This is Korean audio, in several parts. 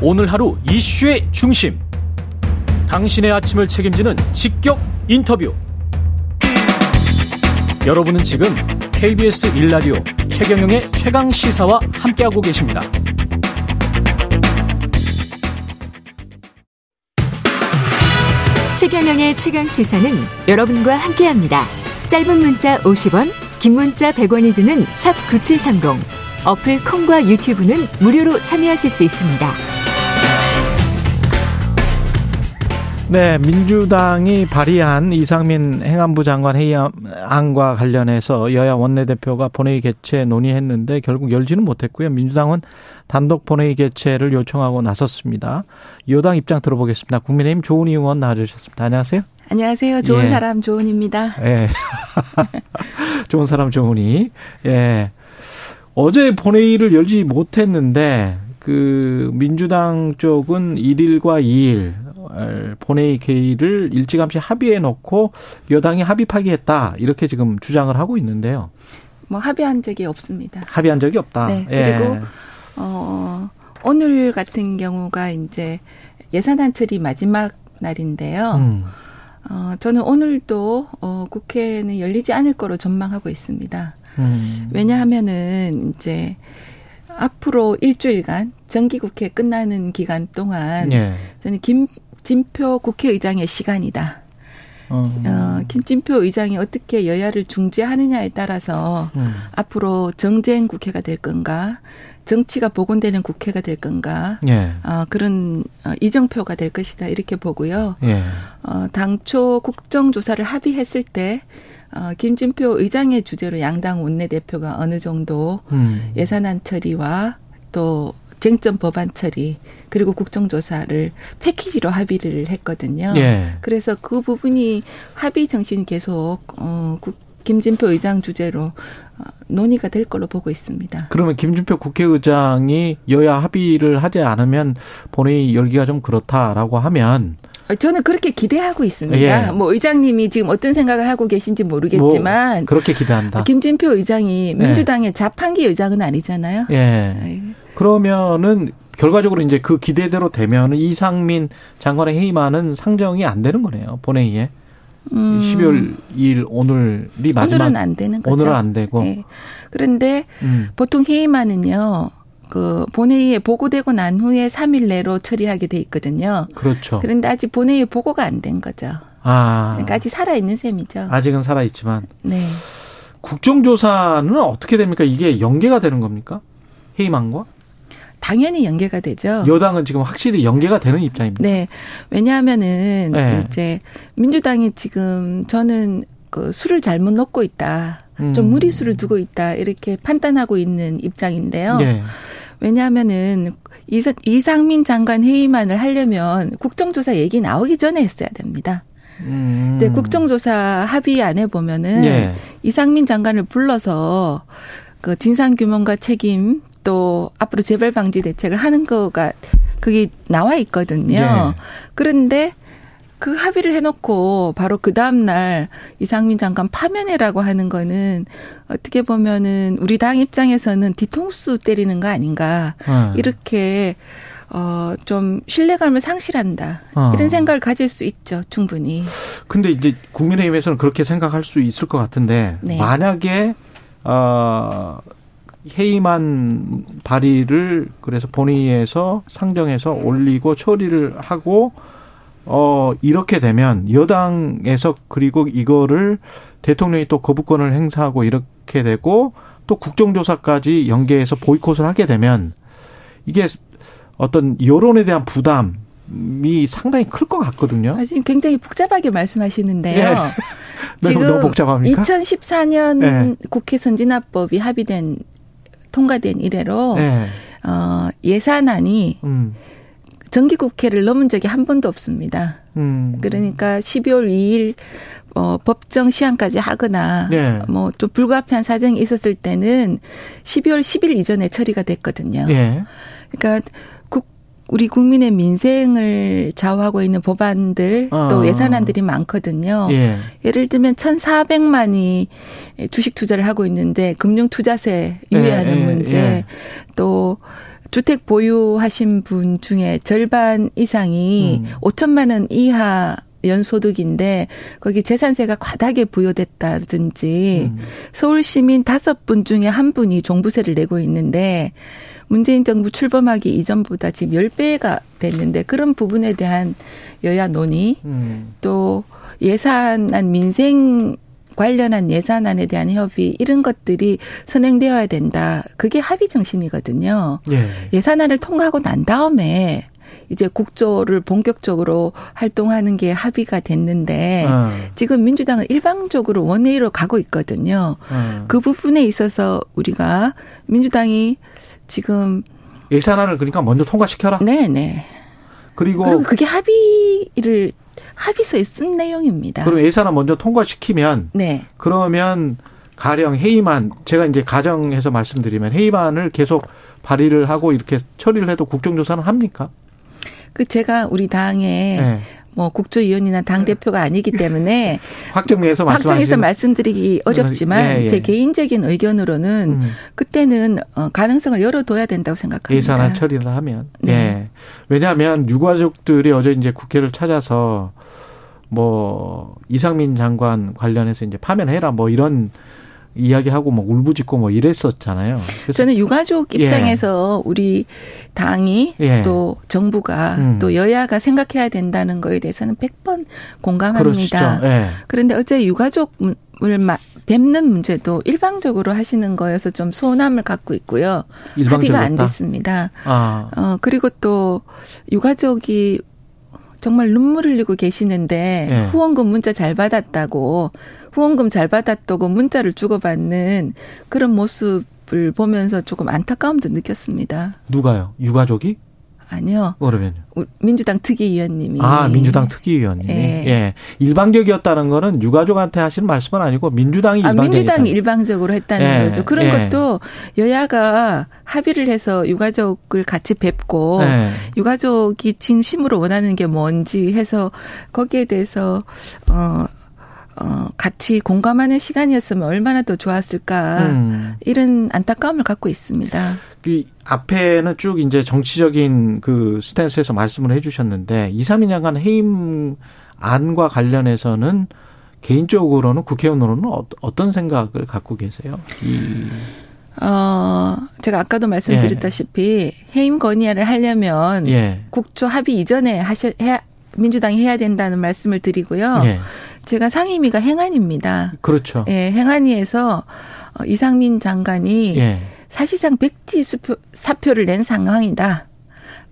오늘 하루 이슈의 중심. 당신의 아침을 책임지는 직격 인터뷰. 여러분은 지금 KBS 일라디오 최경영의 최강 시사와 함께하고 계십니다. 최경영의 최강 시사는 여러분과 함께합니다. 짧은 문자 50원, 긴 문자 100원이 드는 샵 9730. 어플 콩과 유튜브는 무료로 참여하실 수 있습니다. 네, 민주당이 발의한 이상민 행안부 장관 회의안과 관련해서 여야 원내대표가 본회의 개최 논의했는데 결국 열지는 못했고요. 민주당은 단독 본회의 개최를 요청하고 나섰습니다. 여당 입장 들어보겠습니다. 국민의힘 조은희 의원 나와주셨습니다. 안녕하세요. 안녕하세요. 좋은 예. 사람 조은입니다. 예. 좋은 사람 조은희. 예. 어제 본회의를 열지 못했는데 그 민주당 쪽은 1일과 2일 본회의 회의를 일찌감치 합의해 놓고 여당이 합의 파기했다 이렇게 지금 주장을 하고 있는데요. 뭐 합의한 적이 없습니다. 합의한 적이 없다. 네. 그리고 예. 어 오늘 같은 경우가 이제 예산안 처리 마지막 날인데요. 음. 어 저는 오늘도 어 국회는 열리지 않을 거로 전망하고 있습니다. 음. 왜냐하면은 이제 앞으로 일주일간 정기국회 끝나는 기간 동안 예. 저는 김진표 국회의장의 시간이다. 어, 어 김진표 의장이 어떻게 여야를 중재하느냐에 따라서 음. 앞으로 정쟁 국회가 될 건가, 정치가 복원되는 국회가 될 건가, 예. 어, 그런 어, 이정표가 될 것이다 이렇게 보고요. 예. 어, 당초 국정조사를 합의했을 때 어, 김진표 의장의 주제로 양당 원내대표가 어느 정도 음. 예산안 처리와 또 쟁점 법안 처리 그리고 국정조사를 패키지로 합의를 했거든요. 예. 그래서 그 부분이 합의 정신이 계속 어, 국, 김진표 의장 주제로 어, 논의가 될 걸로 보고 있습니다. 그러면 김진표 국회의장이 여야 합의를 하지 않으면 본회의 열기가 좀 그렇다라고 하면 어, 저는 그렇게 기대하고 있습니다. 예. 뭐 의장님이 지금 어떤 생각을 하고 계신지 모르겠지만 뭐 그렇게 기대한다. 김진표 의장이 예. 민주당의 자판기 의장은 아니잖아요. 예. 그러면은 결과적으로 이제 그 기대대로 되면 이상민 장관의 해임안은 상정이 안 되는 거네요. 본회의에. 음. 12월 2일 오늘이 마지막 오늘은 안 되는 거죠. 오늘은 안 되고. 네. 그런데 음. 보통 해임안은요. 그 본회의에 보고되고 난 후에 3일 내로 처리하게 돼 있거든요. 그렇죠. 그런데 아직 본회의 보고가 안 된 거죠. 아. 그러니까 아직 살아 있는 셈이죠. 아직은 살아 있지만. 네. 국정조사는 어떻게 됩니까? 이게 연계가 되는 겁니까? 회의만과? 당연히 연계가 되죠. 여당은 지금 확실히 연계가 되는 입장입니다. 네. 왜냐하면은 네. 이제 민주당이 지금 저는 그 술을 잘못 넣고 있다. 좀 음. 무리수를 두고 있다. 이렇게 판단하고 있는 입장인데요. 네. 왜냐하면은 이상민 장관 회의만을 하려면 국정조사 얘기 나오기 전에 했어야 됩니다. 음. 근데 국정조사 합의 안에 보면은 예. 이상민 장관을 불러서 그 진상 규명과 책임 또 앞으로 재발 방지 대책을 하는 거가 그게 나와 있거든요. 예. 그런데 그 합의를 해놓고 바로 그 다음날 이상민 장관 파면해라고 하는 거는 어떻게 보면은 우리 당 입장에서는 뒤통수 때리는 거 아닌가. 어. 이렇게 어, 좀 신뢰감을 상실한다. 어. 이런 생각을 가질 수 있죠, 충분히. 근데 이제 국민의힘에서는 그렇게 생각할 수 있을 것 같은데, 네. 만약에, 어, 해임한 발의를 그래서 본회의에서 상정해서 올리고 처리를 하고 어, 이렇게 되면 여당에서 그리고 이거를 대통령이 또 거부권을 행사하고 이렇게 되고 또 국정조사까지 연계해서 보이콧을 하게 되면 이게 어떤 여론에 대한 부담이 상당히 클 것 같거든요. 아, 지금 굉장히 복잡하게 말씀하시는데요. 예. 지금 너무 복잡합니까? 2014년 예. 국회 선진화법이 합의된 통과된 이래로 예. 어, 예산안이 음. 정기국회를 넘은 적이 한 번도 없습니다. 음. 그러니까 12월 2일 어, 법정 시한까지 하거나 예. 뭐좀 불가피한 사정이 있었을 때는 12월 10일 이전에 처리가 됐거든요. 예. 그러니까 국 우리 국민의 민생을 좌우하고 있는 법안들 어. 또 예산안들이 많거든요. 예. 를 들면 1,400만이 주식 투자를 하고 있는데 금융 투자세 유예하는 예, 예, 문제 또 주택 보유하신 분 중에 절반 이상이 음. 5천만 원 이하 연소득인데 거기 재산세가 과다하게 부여됐다든지 음. 서울 시민 다섯 분 중에 한 분이 종부세를 내고 있는데 문재인 정부 출범하기 이전보다 지금 10배가 됐는데 그런 부분에 대한 여야 논의 음. 또 예산안 민생 관련한 예산안에 대한 협의 이런 것들이 선행되어야 된다. 그게 합의 정신이거든요. 예. 산안을 통과하고 난 다음에 이제 국조를 본격적으로 활동하는 게 합의가 됐는데 어. 지금 민주당은 일방적으로 원회의로 가고 있거든요. 어. 그 부분에 있어서 우리가 민주당이 지금 예산안을 그러니까 먼저 통과시켜라. 네, 네. 그리고, 그리고 그게 합의를 합의서에 쓴 내용입니다. 그럼 예산안 먼저 통과시키면 네. 그러면 가령 회의만 제가 이제 가정해서 말씀드리면 회의만을 계속 발의를 하고 이렇게 처리를 해도 국정조사는 합니까? 그 제가 우리 당에 네. 뭐 국조위원이나 당 대표가 아니기 때문에 확정해서 확정해서 말씀드리기 어렵지만 예, 예. 제 개인적인 의견으로는 음. 그때는 어, 가능성을 열어둬야 된다고 생각합니다. 예산안 처리를 하면 네. 예. 왜냐하면 유가족들이 어제 이제 국회를 찾아서 뭐 이상민 장관 관련해서 이제 파면해라 뭐 이런 이야기하고 뭐 울부짖고 뭐 이랬었잖아요. 저는 유가족 예. 입장에서 예. 우리 당이 예. 또 정부가 음. 또 여야가 생각해야 된다는 거에 대해서는 100번 공감합니다. 예. 그런데 어제 유가족을 뵙는 문제도 일방적으로 하시는 거여서 좀 소남을 갖고 있고요. 합의가 안 됐습니다. 아. 어, 그리고 또 유가족이 정말 눈물 흘리고 계시는데 네. 후원금 문자 잘 받았다고 후원금 잘 받았다고 문자를 주고받는 그런 모습을 보면서 조금 안타까움도 느꼈습니다. 누가요? 유가족이? 아니요. 그러면요. 민주당 특위위원님이. 아, 민주당 특위위원님이. 예. 예. 일방적이었다는 거는 유가족한테 하시는 말씀은 아니고 민주당이 일방적 아, 민주당이 일방적으로 했다는 예. 거죠. 그런 예. 것도 여야가 합의를 해서 유가족을 같이 뵙고 예. 유가족이 진심으로 원하는 게 뭔지 해서 거기에 대해서 어 어, 같이 공감하는 시간이었으면 얼마나 더 좋았을까. 음. 이런 안타까움을 갖고 있습니다. 그 앞에는 쭉 이제 정치적인 그 스탠스에서 말씀을 해 주셨는데 이삼인 장관 해임 안과 관련해서는 개인적으로는 국회의원으로는 어, 어떤 생각을 갖고 계세요? 이 어, 제가 아까도 말씀드렸다시피 예. 해임 건의안을 하려면 예. 국조 합의 이전에 하셔 해 민주당이 해야 된다는 말씀을 드리고요. 예. 제가 상임위가 행안입니다. 그렇죠. 예, 행안위에서 어, 이상민 장관이 예. 사실상 백지 수표, 사표를 낸 상황이다.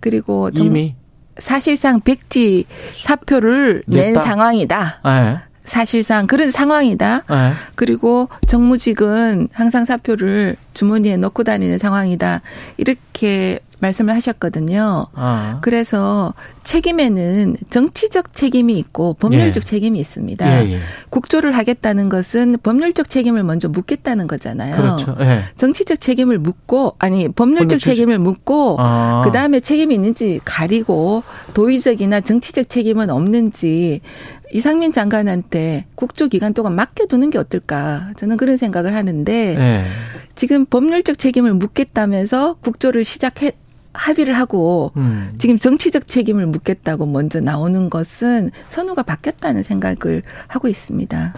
그리고 이미 사실상 백지 사표를 냈다? 낸 상황이다. 네. 사실상 그런 상황이다. 네. 그리고 정무직은 항상 사표를 주머니에 넣고 다니는 상황이다. 이렇게 말씀을 하셨거든요. 아. 그래서 책임에는 정치적 책임이 있고 법률적 예. 책임이 있습니다. 예, 예. 국조를 하겠다는 것은 법률적 책임을 먼저 묻겠다는 거잖아요. 그렇죠. 예. 정치적 책임을 묻고 아니 법률적 책임을 묻고 아. 그다음에 책임이 있는지 가리고 도의적이나 정치적 책임은 없는지 이상민 장관한테 국조 기간 동안 맡겨두는 게 어떨까 저는 그런 생각을 하는데 네. 지금 법률적 책임을 묻겠다면서 국조를 시작해 합의를 하고 음. 지금 정치적 책임을 묻겠다고 먼저 나오는 것은 선우가 바뀌었다는 생각을 하고 있습니다.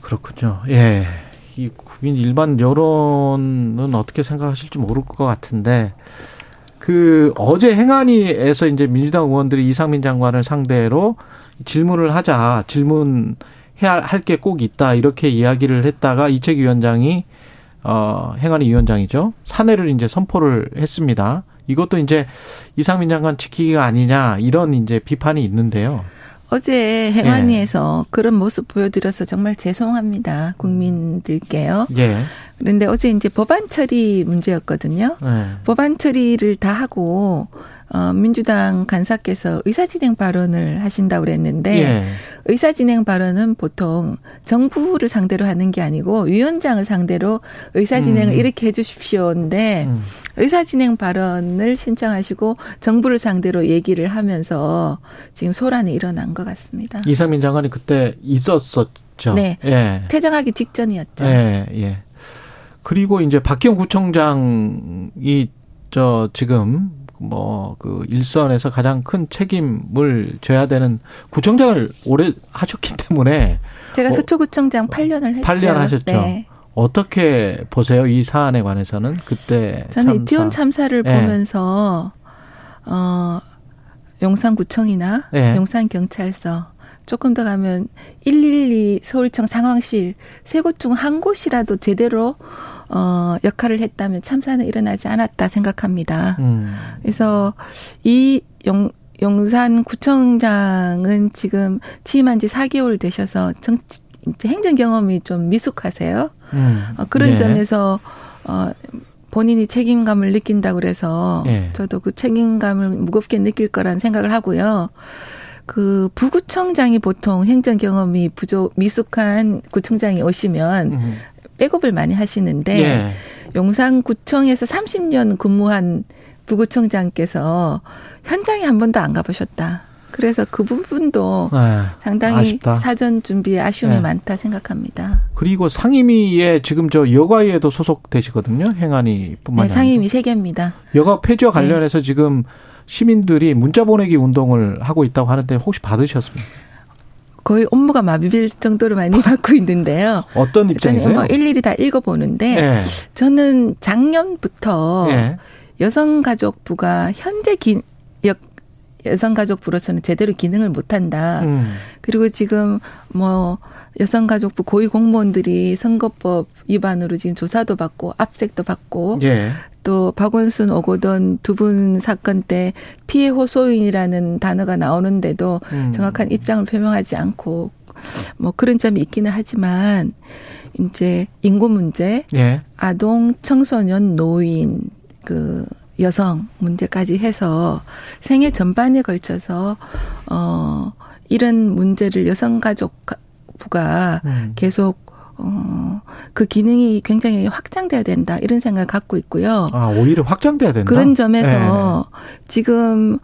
그렇군요. 예. 이 국민 일반 여론은 어떻게 생각하실지 모를 것 같은데 그 어제 행안위에서 이제 민주당 의원들이 이상민 장관을 상대로 질문을 하자 질문해야 할 게 꼭 있다 이렇게 이야기를 했다가 이채기 위원장이 어 행안위 위원장이죠 사내를 이제 선포를 했습니다. 이것도 이제 이상민 장관 지키기가 아니냐 이런 이제 비판이 있는데요. 어제 행안위에서 예. 그런 모습 보여드려서 정말 죄송합니다. 국민들께요. 예. 그런데 어제 이제 법안 처리 문제였거든요. 예. 법안 처리를 다 하고 어, 민주당 간사께서 의사 진행 발언을 하신다고 그랬는데 예. 의사 진행 발언은 보통 정부를 상대로 하는 게 아니고 위원장을 상대로 의사 진행을 음. 이렇게 해 주십시오인데 음. 의사 진행 발언을 신청하시고 정부를 상대로 얘기를 하면서 지금 소란이 일어난 것 같습니다. 이상민 장관이 그때 있었었죠. 네. 예. 퇴장하기 직전이었죠. 예, 예. 그리고 이제 박기영 구청장이 저 지금 뭐 그 일선에서 가장 큰 책임을 져야 되는 구청장을 오래 하셨기 때문에 제가 어, 서초구청장 8년을 했죠. 8년 하셨죠. 네. 어떻게 보세요? 이 사안에 관해서는 그때 저는. 이태원 참사를 네. 보면서 어 용산구청이나 네. 용산경찰서 조금 더 가면 112 서울청 상황실 세 곳 중 한 곳이라도 제대로 어 역할을 했다면 참사는 일어나지 않았다 생각합니다. 음. 그래서 이 용, 용산 구청장은 지금 취임한 지 4개월 되셔서 정치 행정 경험이 좀 미숙하세요. 음. 어, 그런 네. 점에서 어 본인이 책임감을 느낀다고 그래서 네. 저도 그 책임감을 무겁게 느낄 거란 생각을 하고요. 그 부구청장이 보통 행정 경험이 부족 미숙한 구청장이 오시면 음. 백업을 많이 하시는데 예. 용산구청에서 30년 근무한 부구청장께서 현장에 한 번도 안 가보셨다. 그래서 그 부분도 네. 상당히 아쉽다. 사전 준비에 아쉬움이 네. 많다 생각합니다. 그리고 상임위에 지금 저 여가위에도 소속되시거든요. 행안위뿐만 네, 상임위 세 개입니다. 여가 폐지와 네. 관련해서 지금 시민들이 문자 보내기 운동을 하고 있다고 하는데 혹시 받으셨습니까? 거의 업무가 마비될 정도로 많이 받고 있는데요. 어떤 입장이세요? 뭐 일일이 다 읽어보는데 네. 저는 작년부터 네. 여성가족부가 현재 기, 역, 여성가족부로서는 제대로 기능을 못한다. 음. 그리고 지금 뭐 여성가족부 고위 공무원들이 선거법 위반으로 지금 조사도 받고 압색도 받고 예. 또 박원순 오고돈 두분 사건 때 피해 호소인이라는 단어가 나오는데도 음. 정확한 입장을 표명하지 않고 뭐 그런 점이 있기는 하지만 이제 인구 문제, 예. 아동, 청소년, 노인 그 여성 문제까지 해서 생애 전반에 걸쳐서 어 이런 문제를 여성가족부가 음. 계속 어, 그 기능이 굉장히 확장돼야 된다 이런 생각을 갖고 있고요. 아 오히려 확장돼야 된다. 그런 점에서 네. 지금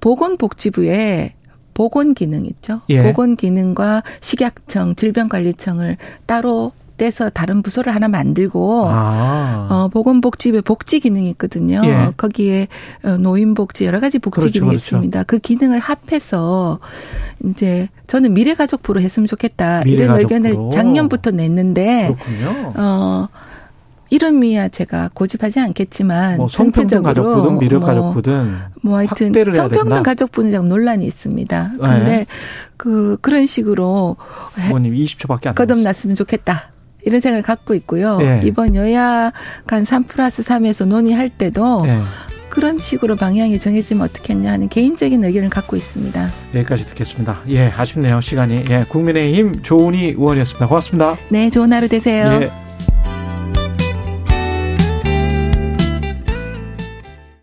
보건복지부에 보건 기능 있죠. 예. 보건 기능과 식약청, 질병관리청을 따로 떼서 다른 부서를 하나 만들고 아. 어 보건복지부에 복지 기능이 있거든요. 예. 거기에 어, 노인복지 여러 가지 복지 그렇죠, 기능이 그렇죠. 있습니다. 그 기능을 합해서 이제 저는 미래가족부로 했으면 좋겠다 미래가족부로. 이런 의견을 작년부터 냈는데 그렇군요. 어 이름이야 제가 고집하지 않겠지만 뭐 성평등 가족부든 미래가족부든 뭐, 뭐 하여튼 성평등 가족부는 좀 논란이 있습니다. 그런데 네. 그 그런 식으로 부모님 20초밖에 안 거듭났으면 좋겠다. 이런 생각을 갖고 있고요. 네. 이번 여야 간 3 플러스 3에서 논의할 때도 네. 그런 식으로 방향이 정해지면 어떻겠냐 하는 개인적인 의견을 갖고 있습니다. 여기까지 듣겠습니다. 예, 아쉽네요. 시간이. 예, 국민의힘 조은희 의원이었습니다. 고맙습니다. 네, 좋은 하루 되세요. 예.